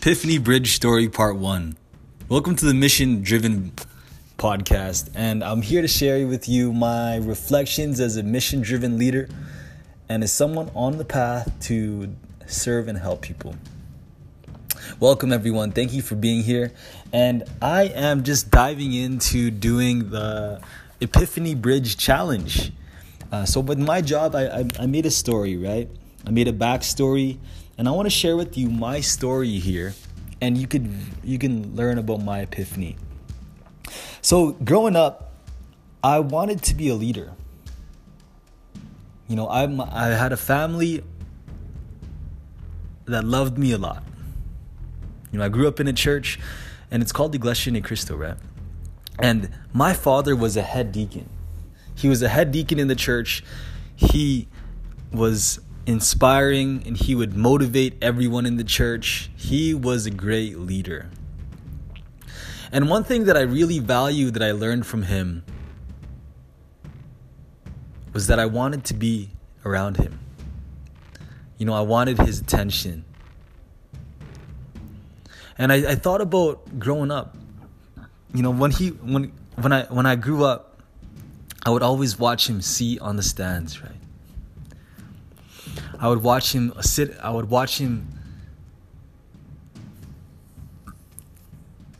Epiphany Bridge Story Part 1. Welcome to the Mission Driven podcast, and I'm here to share with you my reflections as a mission driven leader and as someone on the path to serve and help people. Welcome, everyone. Thank you for being here. And I am just diving into doing the Epiphany Bridge Challenge. Uh, so, with my job, I, I, I made a story, right? I made a backstory and I want to share with you my story here and you could you can learn about my epiphany. So, growing up, I wanted to be a leader. You know, I I had a family that loved me a lot. You know, I grew up in a church and it's called Iglesia Ni Cristo, right? And my father was a head deacon. He was a head deacon in the church. He was inspiring and he would motivate everyone in the church. He was a great leader. And one thing that I really value that I learned from him was that I wanted to be around him. You know, I wanted his attention. And I, I thought about growing up. You know, when he when when I when I grew up, I would always watch him see on the stands, right? I would watch him sit. I would watch him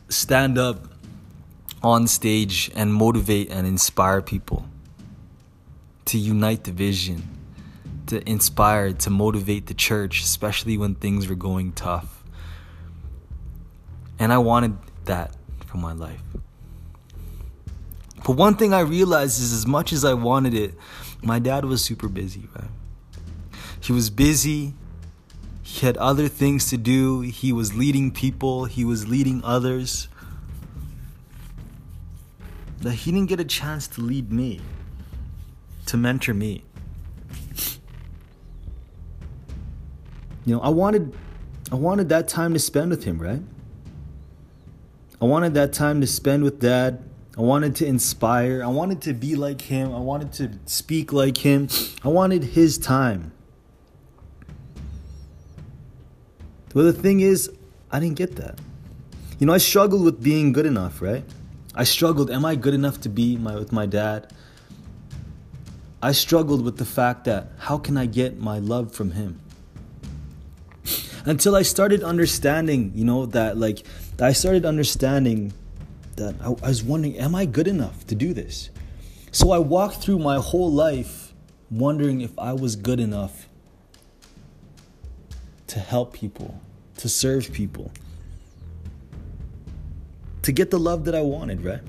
stand up on stage and motivate and inspire people to unite the vision, to inspire, to motivate the church, especially when things were going tough. And I wanted that for my life. But one thing I realized is as much as I wanted it, my dad was super busy, right? He was busy. He had other things to do. He was leading people, he was leading others. That he didn't get a chance to lead me, to mentor me. You know, I wanted I wanted that time to spend with him, right? I wanted that time to spend with dad. I wanted to inspire. I wanted to be like him. I wanted to speak like him. I wanted his time. But the thing is, I didn't get that. You know, I struggled with being good enough, right? I struggled, am I good enough to be my, with my dad? I struggled with the fact that how can I get my love from him? Until I started understanding, you know, that like, I started understanding that I, I was wondering, am I good enough to do this? So I walked through my whole life wondering if I was good enough to help people, to serve people, to get the love that I wanted, right?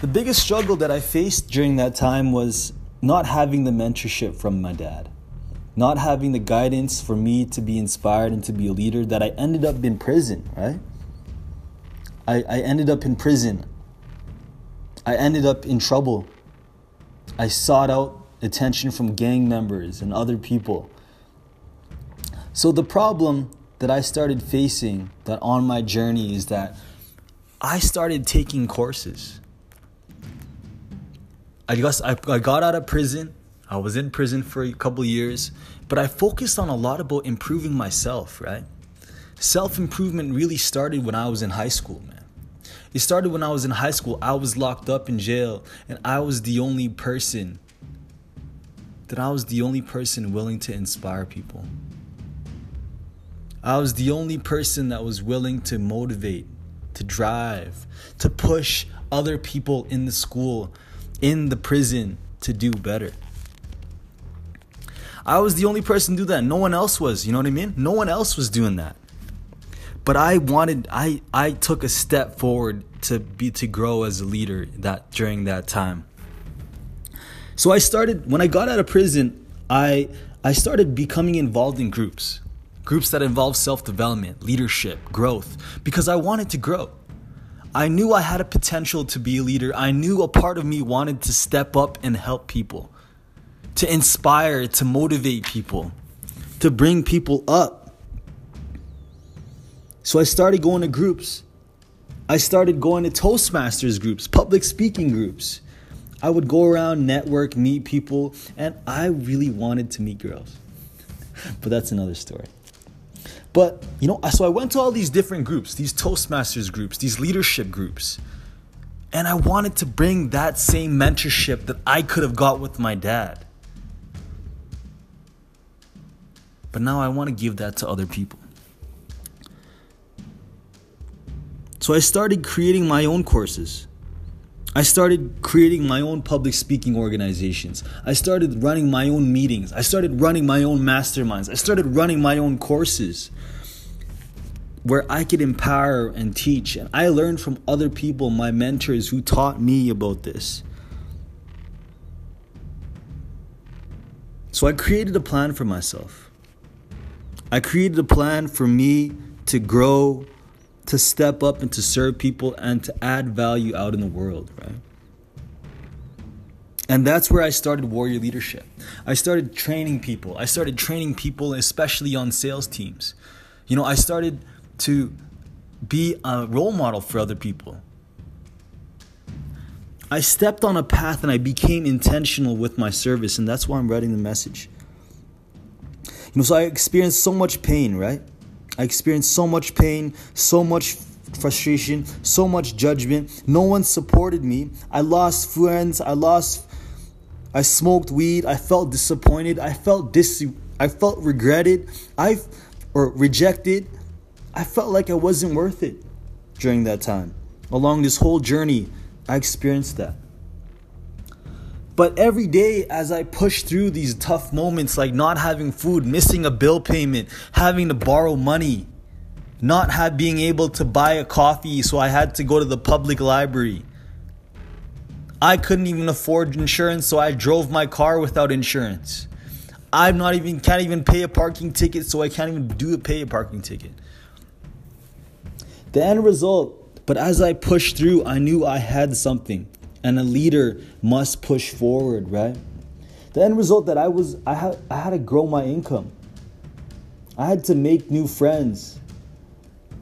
The biggest struggle that I faced during that time was not having the mentorship from my dad, not having the guidance for me to be inspired and to be a leader, that I ended up in prison, right? I, I ended up in prison. I ended up in trouble. I sought out attention from gang members and other people. So the problem that I started facing that on my journey is that I started taking courses. I guess I, I got out of prison. I was in prison for a couple years, but I focused on a lot about improving myself, right? Self improvement really started when I was in high school, man. It started when I was in high school. I was locked up in jail, and I was the only person that I was the only person willing to inspire people. I was the only person that was willing to motivate, to drive, to push other people in the school, in the prison to do better. I was the only person to do that. No one else was, you know what I mean? No one else was doing that. But I wanted I I took a step forward to be to grow as a leader that during that time. So I started when I got out of prison, I I started becoming involved in groups. Groups that involve self-development, leadership, growth because I wanted to grow. I knew I had a potential to be a leader. I knew a part of me wanted to step up and help people, to inspire, to motivate people, to bring people up. So I started going to groups. I started going to Toastmasters groups, public speaking groups. I would go around, network, meet people, and I really wanted to meet girls. but that's another story. But, you know, so I went to all these different groups, these Toastmasters groups, these leadership groups. And I wanted to bring that same mentorship that I could have got with my dad. But now I want to give that to other people. So I started creating my own courses. I started creating my own public speaking organizations. I started running my own meetings. I started running my own masterminds. I started running my own courses where I could empower and teach. And I learned from other people, my mentors who taught me about this. So I created a plan for myself. I created a plan for me to grow to step up and to serve people and to add value out in the world, right? And that's where I started Warrior Leadership. I started training people. I started training people, especially on sales teams. You know, I started to be a role model for other people. I stepped on a path and I became intentional with my service, and that's why I'm writing the message. You know, so I experienced so much pain, right? I experienced so much pain, so much frustration, so much judgment. No one supported me. I lost friends. I lost. I smoked weed. I felt disappointed. I felt dis. I felt regretted. I, or rejected. I felt like I wasn't worth it during that time. Along this whole journey, I experienced that. But every day, as I push through these tough moments, like not having food, missing a bill payment, having to borrow money, not have, being able to buy a coffee, so I had to go to the public library. I couldn't even afford insurance, so I drove my car without insurance. I'm not even can't even pay a parking ticket, so I can't even do a pay a parking ticket. The end result, but as I pushed through, I knew I had something and a leader must push forward, right? The end result that I was I had I had to grow my income. I had to make new friends.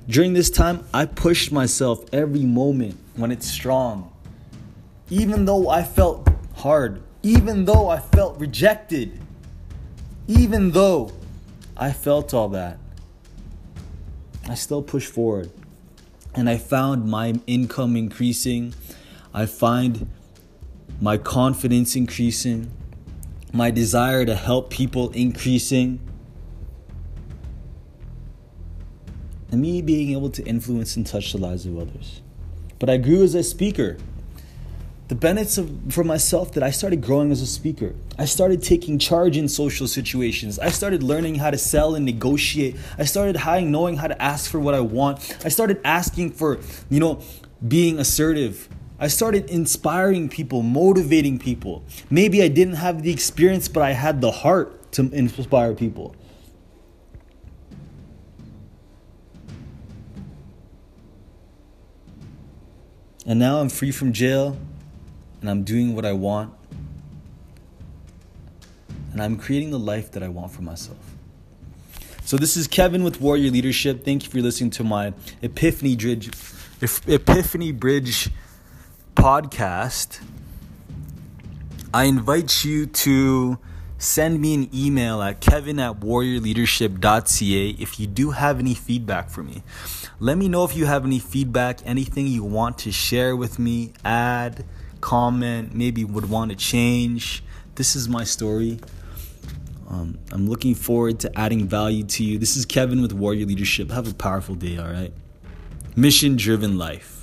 During this time, I pushed myself every moment when it's strong. Even though I felt hard, even though I felt rejected, even though I felt all that, I still pushed forward. And I found my income increasing. I find my confidence increasing, my desire to help people increasing, and me being able to influence and touch the lives of others. But I grew as a speaker. The benefits of, for myself that I started growing as a speaker. I started taking charge in social situations. I started learning how to sell and negotiate. I started knowing how to ask for what I want. I started asking for, you know, being assertive I started inspiring people, motivating people. Maybe I didn't have the experience, but I had the heart to inspire people. And now I'm free from jail and I'm doing what I want. And I'm creating the life that I want for myself. So this is Kevin with Warrior Leadership. Thank you for listening to my Epiphany Bridge Epiphany Bridge podcast, I invite you to send me an email at kevin at warriorleadership.ca if you do have any feedback for me. Let me know if you have any feedback, anything you want to share with me, add, comment, maybe would want to change. This is my story. Um, I'm looking forward to adding value to you. This is Kevin with Warrior Leadership. Have a powerful day, all right? Mission driven life.